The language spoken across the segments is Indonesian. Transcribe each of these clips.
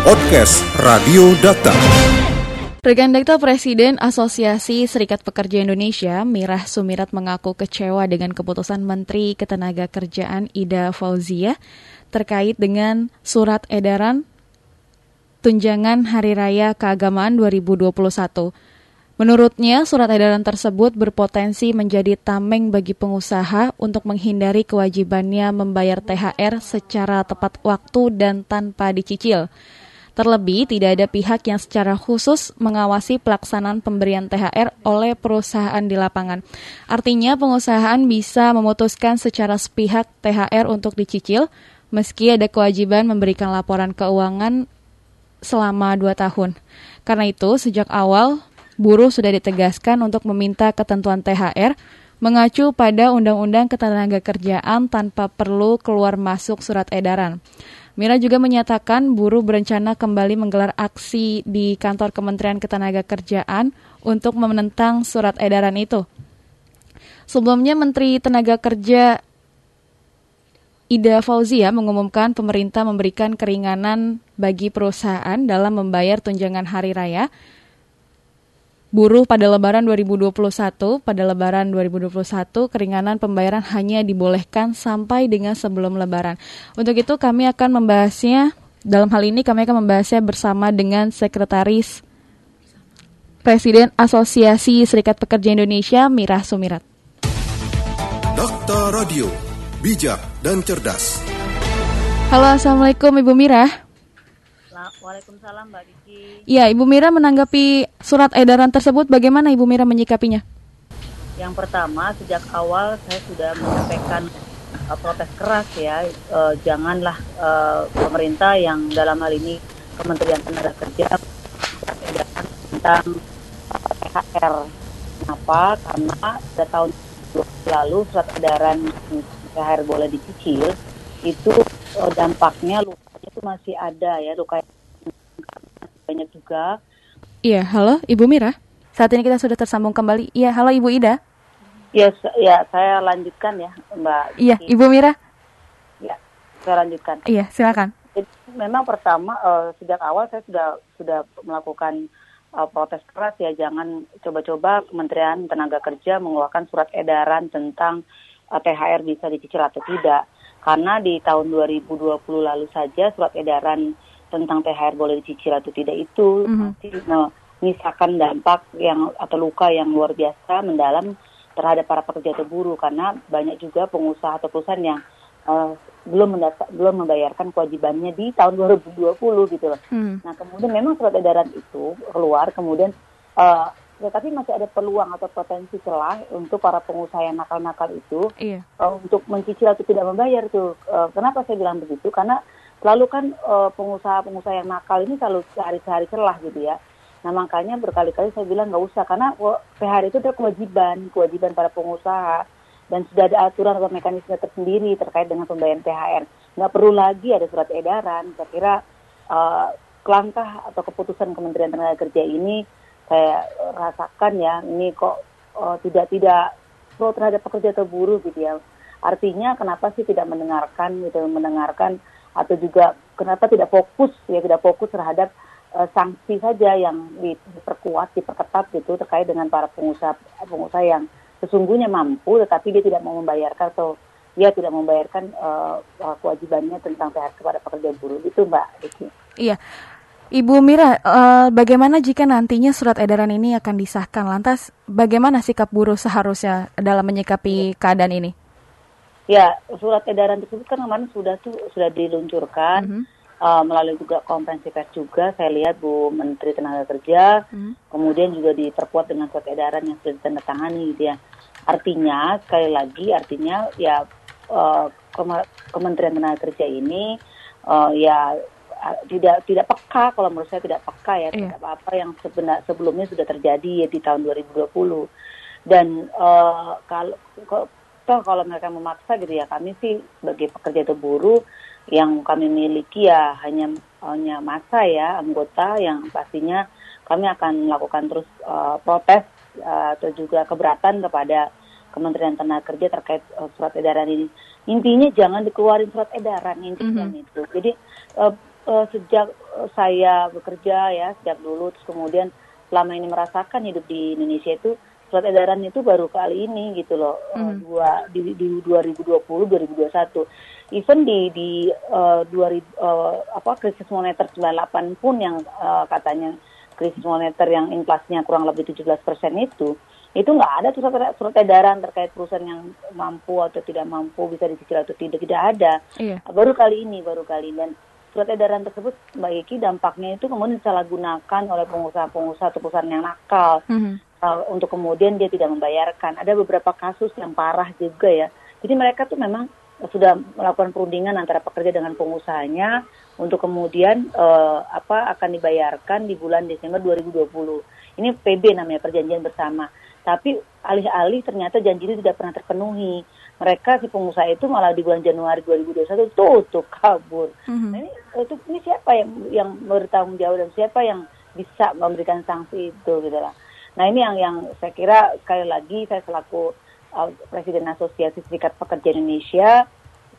Podcast Radio Data. Rekan Dekta Presiden Asosiasi Serikat Pekerja Indonesia, Mirah Sumirat mengaku kecewa dengan keputusan Menteri Ketenagakerjaan Ida Fauzia terkait dengan surat edaran tunjangan Hari Raya Keagamaan 2021. Menurutnya, surat edaran tersebut berpotensi menjadi tameng bagi pengusaha untuk menghindari kewajibannya membayar THR secara tepat waktu dan tanpa dicicil. Terlebih, tidak ada pihak yang secara khusus mengawasi pelaksanaan pemberian THR oleh perusahaan di lapangan. Artinya, pengusahaan bisa memutuskan secara sepihak THR untuk dicicil, meski ada kewajiban memberikan laporan keuangan selama dua tahun. Karena itu, sejak awal, buruh sudah ditegaskan untuk meminta ketentuan THR mengacu pada Undang-Undang Ketenagakerjaan tanpa perlu keluar masuk surat edaran. Mira juga menyatakan buruh berencana kembali menggelar aksi di kantor Kementerian Ketenagakerjaan untuk menentang surat edaran itu. Sebelumnya Menteri Tenaga Kerja Ida Fauzia mengumumkan pemerintah memberikan keringanan bagi perusahaan dalam membayar tunjangan hari raya buruh pada lebaran 2021, pada lebaran 2021 keringanan pembayaran hanya dibolehkan sampai dengan sebelum lebaran. Untuk itu kami akan membahasnya dalam hal ini kami akan membahasnya bersama dengan sekretaris Presiden Asosiasi Serikat Pekerja Indonesia Mirah Sumirat. Dokter Radio, bijak dan cerdas. Halo, Assalamualaikum Ibu Mirah. Waalaikumsalam Mbak Kiki. Iya, Ibu Mira menanggapi surat edaran tersebut bagaimana Ibu Mira menyikapinya? Yang pertama, sejak awal saya sudah menyampaikan uh, protes keras ya, uh, janganlah uh, pemerintah yang dalam hal ini Kementerian Tenaga Kerja edaran tentang THR. Kenapa? Karena pada tahun lalu surat edaran THR boleh dicicil itu uh, dampaknya lukanya itu masih ada ya luka banyak juga. Iya, halo Ibu Mira. Saat ini kita sudah tersambung kembali. Iya, halo Ibu Ida. Ya, ya saya lanjutkan ya, Mbak. Iya, Ibu Mira. Ya, saya lanjutkan. Iya, silakan. Memang pertama uh, sejak awal saya sudah sudah melakukan uh, protes keras ya, jangan coba-coba Kementerian Tenaga Kerja mengeluarkan surat edaran tentang uh, THR bisa dicicil atau tidak. Karena di tahun 2020 lalu saja surat edaran tentang THR boleh dicicil atau tidak itu mm-hmm. pasti dampak yang atau luka yang luar biasa mendalam terhadap para pekerja atau buruh karena banyak juga pengusaha atau perusahaan yang uh, belum mendata, belum membayarkan kewajibannya di tahun 2020 gitu loh. Mm. Nah kemudian memang surat edaran itu keluar kemudian uh, tetapi masih ada peluang atau potensi celah untuk para pengusaha yang nakal-nakal itu iya. uh, untuk mencicil atau tidak membayar tuh. Uh, kenapa saya bilang begitu? Karena selalu kan pengusaha pengusaha-pengusaha yang nakal ini selalu sehari-hari celah gitu ya. Nah makanya berkali-kali saya bilang nggak usah karena PHR itu adalah kewajiban, kewajiban para pengusaha dan sudah ada aturan atau mekanisme tersendiri terkait dengan pembayaran THR. Nggak perlu lagi ada surat edaran. Saya kira uh, langkah atau keputusan Kementerian Tenaga Kerja ini saya rasakan ya ini kok uh, tidak tidak pro terhadap pekerja atau buruh gitu ya. Artinya kenapa sih tidak mendengarkan gitu mendengarkan atau juga kenapa tidak fokus ya tidak fokus terhadap uh, sanksi saja yang diperkuat diperketat gitu terkait dengan para pengusaha pengusaha yang sesungguhnya mampu tetapi dia tidak mau membayarkan atau dia tidak membayarkan uh, kewajibannya tentang THR kepada pekerja buruh itu Mbak Diki. Iya. Ibu Mira, uh, bagaimana jika nantinya surat edaran ini akan disahkan? Lantas, bagaimana sikap buruh seharusnya dalam menyikapi keadaan ini? Ya, surat edaran tersebut kan kemarin sudah tuh sudah diluncurkan mm -hmm. uh, melalui juga konferensi pers juga. Saya lihat Bu Menteri Tenaga Kerja, mm -hmm. kemudian juga diperkuat dengan surat edaran yang sudah ditandatangani gitu ya. Artinya sekali lagi artinya ya uh, Kementerian Tenaga Kerja ini uh, ya tidak tidak peka kalau menurut saya tidak peka ya yeah. apa-apa yang sebenar sebelumnya sudah terjadi ya di tahun 2020 dan uh, kalau toh kalau mereka memaksa gitu ya kami sih sebagai pekerja atau buruh yang kami miliki ya hanya hanya masa ya anggota yang pastinya kami akan melakukan terus uh, protes uh, atau juga keberatan kepada Kementerian Tenaga Kerja terkait uh, surat edaran ini. Intinya jangan dikeluarin surat edaran intinya mm -hmm. itu. Jadi uh, uh, sejak saya bekerja ya sejak dulu, terus kemudian selama ini merasakan hidup di Indonesia itu surat edaran itu baru kali ini gitu loh mm. dua di, di 2020 2021 even di di uh, 2000 uh, apa krisis moneter 98 pun yang uh, katanya krisis moneter yang inflasinya kurang lebih 17 persen itu itu nggak ada tuh surat, surat edaran terkait perusahaan yang mampu atau tidak mampu bisa dicicil atau tidak tidak ada iya. baru kali ini baru kali ini dan surat edaran tersebut Mbak Iki dampaknya itu kemudian disalahgunakan oleh pengusaha-pengusaha atau perusahaan yang nakal mm -hmm. Uh, untuk kemudian dia tidak membayarkan ada beberapa kasus yang parah juga ya jadi mereka tuh memang sudah melakukan perundingan antara pekerja dengan pengusahanya untuk kemudian uh, apa akan dibayarkan di bulan Desember 2020 ini PB namanya perjanjian bersama tapi alih-alih ternyata janji itu tidak pernah terpenuhi. Mereka si pengusaha itu malah di bulan Januari 2021 tutup kabur. Mm-hmm. Nah, ini itu ini siapa yang yang bertanggung jawab dan siapa yang bisa memberikan sanksi itu gitu lah. Nah ini yang yang saya kira sekali lagi saya selaku uh, Presiden Asosiasi Serikat Pekerja Indonesia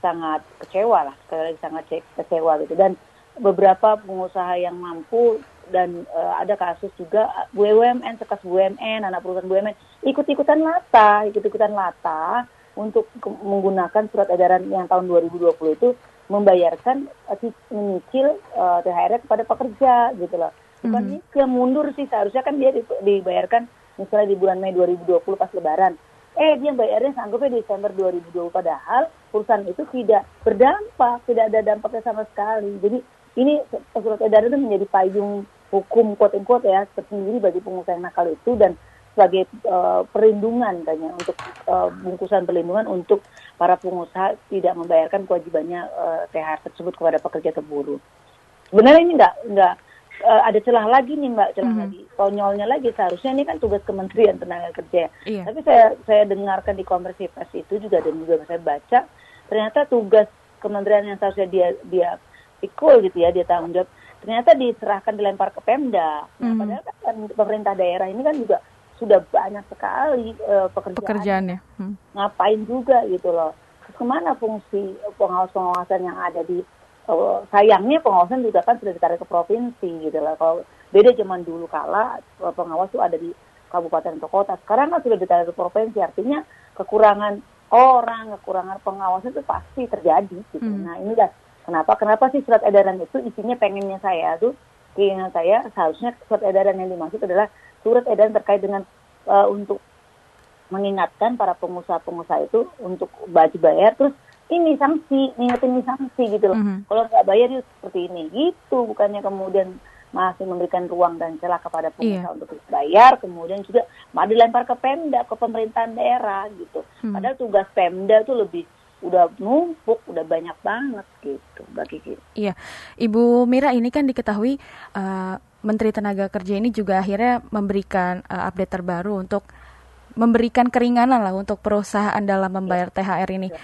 sangat kecewa lah, sekali lagi sangat kecewa gitu. Dan beberapa pengusaha yang mampu dan uh, ada kasus juga BUMN sekas BUMN anak perusahaan BUMN ikut-ikutan lata ikut-ikutan lata untuk menggunakan surat edaran yang tahun 2020 itu membayarkan uh, menyicil uh, THR kepada pekerja gitu loh bukan mm -hmm. mundur sih seharusnya kan dia dibayarkan misalnya di bulan Mei 2020 pas Lebaran eh dia bayarnya sanggupnya Desember 2020 padahal perusahaan itu tidak berdampak tidak ada dampaknya sama sekali jadi ini surat edaran itu menjadi payung hukum quote unquote ya tersendiri bagi pengusaha yang nakal itu dan sebagai uh, perlindungan kayaknya untuk uh, bungkusan perlindungan untuk para pengusaha tidak membayarkan kewajibannya uh, eh, THR tersebut kepada pekerja terburu. Sebenarnya ini enggak enggak uh, ada celah lagi nih Mbak, celah mm -hmm. lagi. Konyolnya lagi seharusnya ini kan tugas Kementerian Tenaga Kerja. Iya. Tapi saya saya dengarkan di konversi pers itu juga dan juga saya baca ternyata tugas kementerian yang seharusnya dia dia ikut gitu ya dia tanggung jawab ternyata diserahkan dilempar ke Pemda. Nah, hmm. padahal kan pemerintah daerah ini kan juga sudah banyak sekali uh, pekerjaan. Pekerjaannya. Hmm. Ngapain juga gitu loh. Terus ke mana fungsi pengawas-pengawasan yang ada di uh, sayangnya pengawasan juga kan sudah ditarik ke provinsi gitu loh. Kalau beda zaman dulu kala pengawas itu ada di kabupaten atau kota. Sekarang kan sudah ditarik ke provinsi. Artinya kekurangan orang, kekurangan pengawasan itu pasti terjadi gitu. Hmm. Nah, ini dah Kenapa? Kenapa sih surat edaran itu isinya pengennya saya tuh keinginan saya seharusnya surat edaran yang dimaksud adalah surat edaran terkait dengan uh, untuk mengingatkan para pengusaha-pengusaha itu untuk baju bayar terus ini sanksi, ingetin ini sanksi gitu loh. Mm -hmm. Kalau nggak bayar itu seperti ini, gitu. Bukannya kemudian masih memberikan ruang dan celah kepada pengusaha yeah. untuk bayar, kemudian juga malah dilempar ke Pemda, ke pemerintahan daerah gitu. Hmm. Padahal tugas Pemda itu lebih udah numpuk, udah banyak banget gitu, Mbak Kiki. Iya, Ibu Mira ini kan diketahui uh, Menteri Tenaga Kerja ini juga akhirnya memberikan uh, update terbaru untuk memberikan keringanan lah untuk perusahaan dalam membayar ya. THR ini. Ya.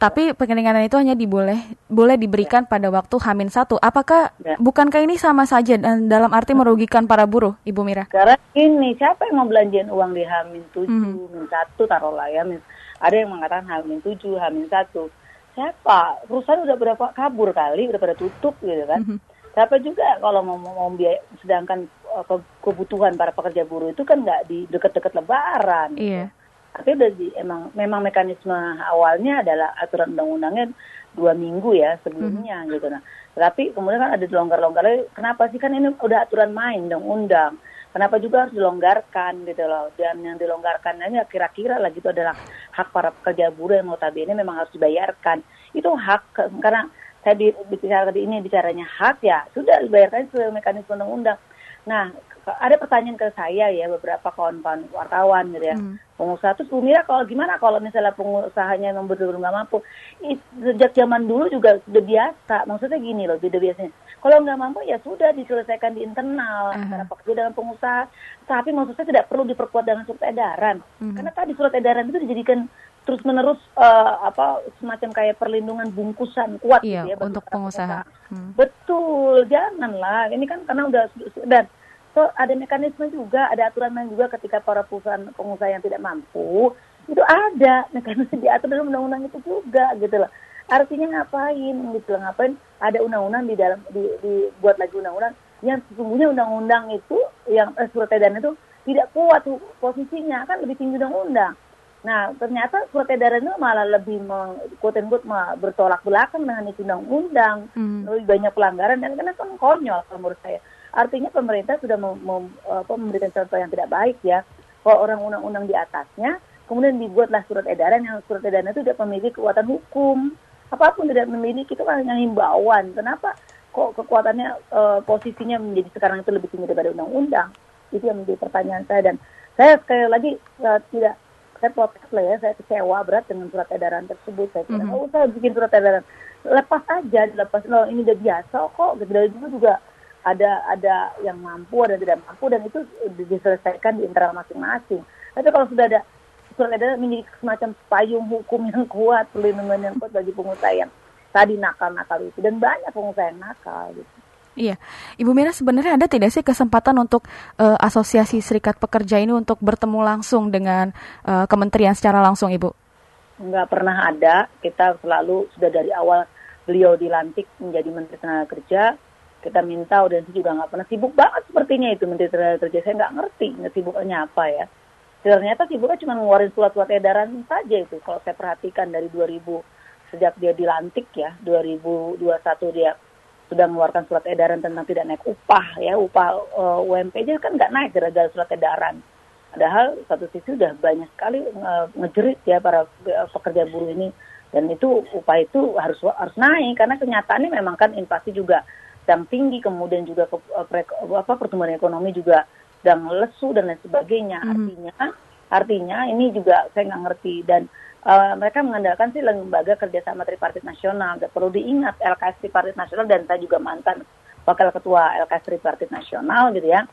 Tapi keringanan itu hanya diboleh boleh diberikan ya. pada waktu Hamin satu. Apakah ya. bukankah ini sama saja dan dalam arti merugikan para buruh, Ibu Mira? Karena ini siapa yang mau belanjain uang di Hamin tujuh. Hamin satu taruhlah ya, ada yang mengatakan Hamin tujuh, Hamin satu. Siapa? Perusahaan udah berapa kabur kali, udah pada tutup gitu kan. Mm -hmm. Siapa juga kalau mau mau biaya, sedangkan uh, kebutuhan para pekerja buruh itu kan nggak di dekat-dekat Lebaran. Iya. Yeah. Tapi udah di, emang memang mekanisme awalnya adalah aturan undang-undangnya dua minggu ya sebelumnya mm -hmm. gitu nah. Tapi kemudian kan ada longgar-longgar. Kenapa sih kan ini udah aturan main undang-undang kenapa juga harus dilonggarkan gitu loh dan yang dilonggarkan ini kira-kira lagi itu adalah hak para pekerja buruh yang notabene memang harus dibayarkan itu hak karena saya bicara tadi ini bicaranya hak ya sudah dibayarkan sesuai mekanisme undang-undang nah ada pertanyaan ke saya ya beberapa kawan-kawan wartawan gitu ya hmm. pengusaha terus Bu Mira kalau gimana kalau misalnya pengusahanya memang betul-betul nggak mampu sejak zaman dulu juga sudah biasa maksudnya gini loh sudah biasanya kalau nggak mampu ya sudah diselesaikan di internal uh-huh. antara pekerja dengan pengusaha tapi maksudnya tidak perlu diperkuat dengan surat edaran hmm. karena tadi surat edaran itu dijadikan terus menerus uh, apa semacam kayak perlindungan bungkusan kuat iya, gitu ya untuk pengusaha. pengusaha. Hmm. Betul, janganlah. Ini kan karena udah dan So ada mekanisme juga, ada aturan lain juga ketika para perusahaan pengusaha yang tidak mampu itu ada mekanisme diatur dalam undang-undang itu juga gitu loh. Artinya ngapain gitu loh, ngapain ada undang-undang di dalam di, dibuat lagi undang-undang yang sesungguhnya undang-undang itu yang eh, surat edaran itu tidak kuat posisinya kan lebih tinggi undang-undang. Nah ternyata surat edaran itu malah lebih quote bertolak belakang dengan itu undang-undang, hmm. lebih banyak pelanggaran dan karena kan konyol kalau menurut saya. Artinya pemerintah sudah mem, mem, apa, memberikan contoh yang tidak baik ya. Kalau orang undang-undang di atasnya, kemudian dibuatlah surat edaran yang surat edaran itu tidak memiliki kekuatan hukum. Apa pun tidak memiliki itu kan hanya himbauan. Kenapa kok kekuatannya uh, posisinya menjadi sekarang itu lebih tinggi daripada undang-undang? Itu yang menjadi pertanyaan saya dan saya sekali lagi uh, tidak saya protes lah ya, saya kecewa berat dengan surat edaran tersebut. Saya kira, mm-hmm. oh saya bikin surat edaran, lepas aja, lepas, loh ini udah biasa kok. Gitu. Dari dulu juga ada ada yang mampu, ada yang tidak mampu, dan itu diselesaikan di internal masing-masing. Tapi kalau sudah ada surat edaran menjadi semacam payung hukum yang kuat, perlindungan yang kuat bagi pengusaha yang tadi nakal-nakal itu, dan banyak pengusaha yang nakal gitu. Iya, Ibu Mira sebenarnya ada tidak sih kesempatan untuk uh, asosiasi serikat pekerja ini untuk bertemu langsung dengan uh, kementerian secara langsung, Ibu? Enggak pernah ada. Kita selalu sudah dari awal beliau dilantik menjadi Menteri Tenaga Kerja, kita minta dan juga nggak pernah sibuk banget sepertinya itu Menteri Tenaga Kerja. Saya nggak ngerti nggak sibuknya apa ya. Ternyata sibuknya cuma ngeluarin surat-surat edaran saja itu. Kalau saya perhatikan dari 2000 sejak dia dilantik ya, 2021 dia sudah mengeluarkan surat edaran tentang tidak naik upah ya upah uh, eh, UMP aja kan nggak naik gara-gara surat edaran. Padahal satu sisi sudah banyak sekali uh, ngejerit ya para uh, pekerja buruh ini dan itu upah itu harus harus naik karena kenyataannya memang kan inflasi juga sedang tinggi kemudian juga ke, pre, apa pertumbuhan ekonomi juga sedang lesu dan lain sebagainya. Mm. Artinya artinya ini juga saya nggak ngerti dan uh, mereka mengandalkan sih lembaga kerjasama tripartit nasional. Dan perlu diingat LKS tripartit nasional dan saya juga mantan wakil ketua LKS tripartit nasional gitu ya.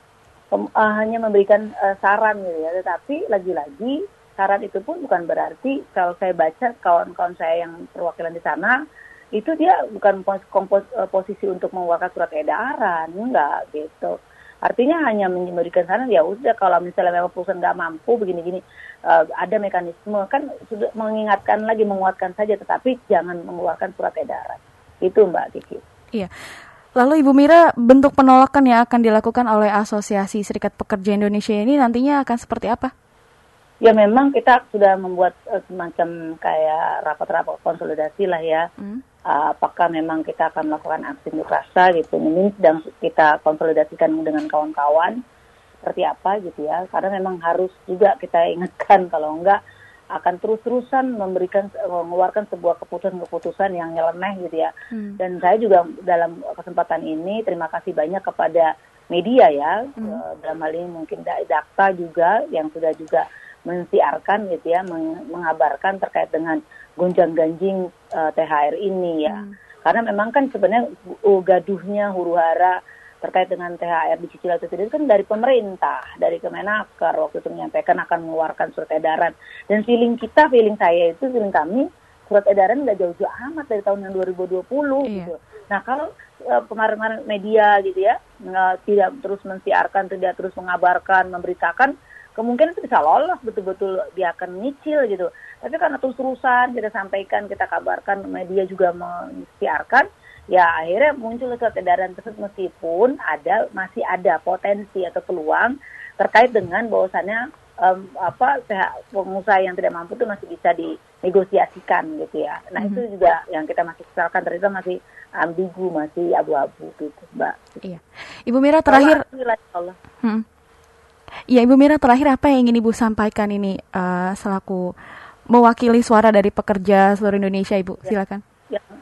Pem, uh, hanya memberikan uh, saran gitu ya, tetapi lagi-lagi saran itu pun bukan berarti kalau saya baca kawan-kawan saya yang perwakilan di sana itu dia bukan pos, kompos, uh, posisi untuk mengeluarkan surat edaran, enggak gitu. Artinya hanya memberikan saran ya udah kalau misalnya memang perusahaan nggak mampu begini-gini uh, ada mekanisme kan sudah mengingatkan lagi menguatkan saja tetapi jangan mengeluarkan surat edaran itu Mbak Kiki. Iya. Lalu Ibu Mira, bentuk penolakan yang akan dilakukan oleh Asosiasi Serikat Pekerja Indonesia ini nantinya akan seperti apa? Ya memang kita sudah membuat uh, semacam kayak rapat-rapat konsolidasi lah ya. Hmm. Uh, apakah memang kita akan melakukan aksi unjuk rasa gitu. Ini sedang kita konsolidasikan dengan kawan-kawan seperti apa gitu ya karena memang harus juga kita ingatkan kalau enggak akan terus-terusan memberikan mengeluarkan sebuah keputusan-keputusan yang nyeleneh gitu ya hmm. dan saya juga dalam kesempatan ini terima kasih banyak kepada media ya hmm. Eh, dalam hal ini mungkin Dakta juga yang sudah juga mensiarkan gitu ya meng mengabarkan terkait dengan gonjang ganjing uh, eh, THR ini ya hmm. karena memang kan sebenarnya uh, gaduhnya huru hara terkait dengan THR dicicil atau tidak kan dari pemerintah, dari Kemenaker waktu itu menyampaikan akan mengeluarkan surat edaran. Dan feeling kita, feeling saya itu, feeling kami, surat edaran nggak jauh-jauh amat dari tahun yang 2020 iya. gitu. Nah kalau uh, kemarin-kemarin media gitu ya uh, tidak terus mensiarkan, tidak terus mengabarkan, memberitakan, kemungkinan itu bisa lolos betul-betul dia akan nyicil gitu. Tapi karena terus-terusan kita sampaikan, kita kabarkan, media juga mensiarkan, ya akhirnya muncul surat edaran tersebut meskipun ada masih ada potensi atau peluang terkait dengan bahwasannya um, apa pengusaha yang tidak mampu itu masih bisa dinegosiasikan gitu ya. Nah mm -hmm. itu juga yang kita masih kesalkan ternyata masih ambigu masih abu-abu gitu mbak. Iya, Ibu Mira terakhir. Allah. Hmm. Iya Ibu Mira terakhir apa yang ingin Ibu sampaikan ini uh, selaku mewakili suara dari pekerja seluruh Indonesia Ibu ya. silakan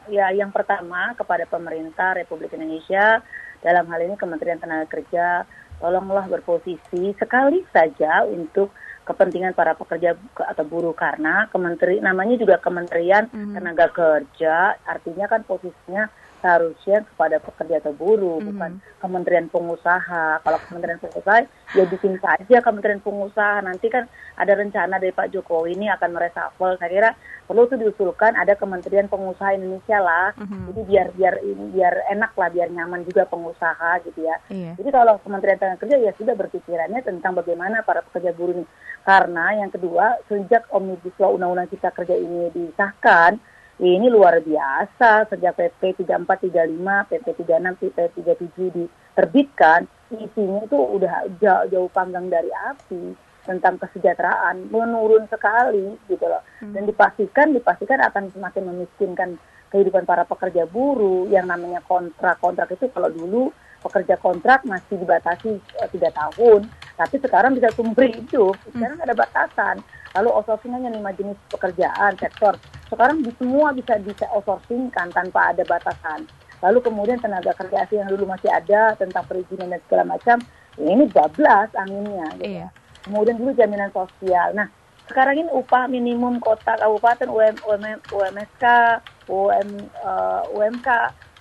ya yang pertama kepada pemerintah Republik Indonesia dalam hal ini Kementerian Tenaga Kerja tolonglah berposisi sekali saja untuk kepentingan para pekerja atau buruh karena kementeri namanya juga Kementerian mm -hmm. Tenaga Kerja artinya kan posisinya seharusnya kepada pekerja atau buruh, mm-hmm. bukan Kementerian Pengusaha. Kalau Kementerian Pengusaha, ya bikin saja Kementerian Pengusaha. Nanti kan ada rencana dari Pak Jokowi ini akan meresapel. Saya kira perlu itu diusulkan ada Kementerian Pengusaha Indonesia lah. Mm-hmm. Jadi biar biar biar enak lah, biar nyaman juga pengusaha gitu ya. Yeah. Jadi kalau Kementerian Tenaga Kerja ya sudah berpikirannya tentang bagaimana para pekerja buruh ini. Karena yang kedua, sejak Omnibus Law Undang-Undang Cipta Kerja ini disahkan, ini luar biasa sejak PP 3435, PP 36, PP 37 diterbitkan, isinya itu udah jauh, jauh panggang dari api tentang kesejahteraan menurun sekali gitu loh. Hmm. Dan dipastikan dipastikan akan semakin memiskinkan kehidupan para pekerja buruh yang namanya kontrak-kontrak itu kalau dulu pekerja kontrak masih dibatasi eh, tiga tahun, tapi sekarang bisa seumur hidup. Sekarang hmm. ada batasan. Lalu outsourcing hanya lima jenis pekerjaan sektor. Sekarang di semua bisa bisa outsourcing kan tanpa ada batasan. Lalu kemudian tenaga kerja asing yang dulu masih ada tentang perizinan dan segala macam, ini bablas anginnya. Gitu. Iya. Kemudian dulu jaminan sosial. Nah, sekarang ini upah minimum kota kabupaten UM, UM, UMSK, UM, uh, UMK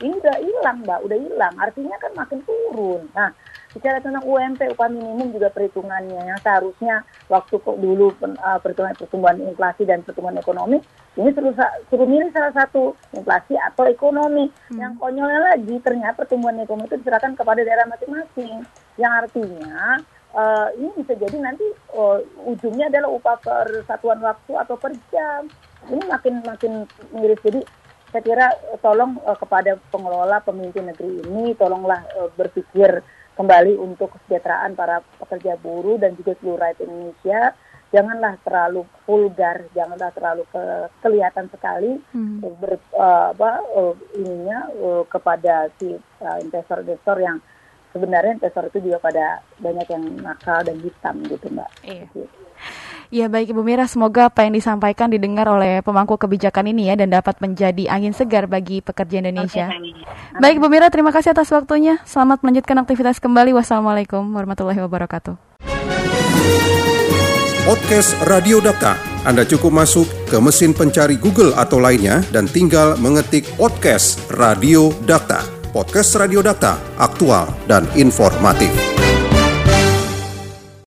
ini udah hilang, Mbak, udah hilang. Artinya kan makin turun. Nah, Bicara tentang UMP, upah minimum juga perhitungannya yang seharusnya waktu dulu uh, perhitungan pertumbuhan inflasi dan pertumbuhan ekonomi, ini suruh, suruh milih salah satu inflasi atau ekonomi. Hmm. Yang konyolnya lagi ternyata pertumbuhan ekonomi itu diserahkan kepada daerah masing-masing. Yang artinya uh, ini bisa jadi nanti uh, ujungnya adalah upah per satuan waktu atau per jam. Ini makin makin miris. Jadi saya kira tolong uh, kepada pengelola pemimpin negeri ini tolonglah uh, berpikir kembali untuk kesejahteraan para pekerja buruh dan juga seluruh rakyat Indonesia janganlah terlalu vulgar, janganlah terlalu ke, kelihatan sekali hmm. ber, uh, apa uh, ininya uh, kepada si investor-investor uh, yang sebenarnya investor itu juga pada banyak yang nakal dan hitam gitu mbak. Iya. Gitu. Ya baik Ibu Mira, semoga apa yang disampaikan didengar oleh pemangku kebijakan ini ya dan dapat menjadi angin segar bagi pekerja Indonesia. Okay, baik Ibu Mira, terima kasih atas waktunya. Selamat melanjutkan aktivitas kembali. Wassalamualaikum warahmatullahi wabarakatuh. Podcast Radio Data. Anda cukup masuk ke mesin pencari Google atau lainnya dan tinggal mengetik podcast Radio Data. Podcast Radio Data, aktual dan informatif.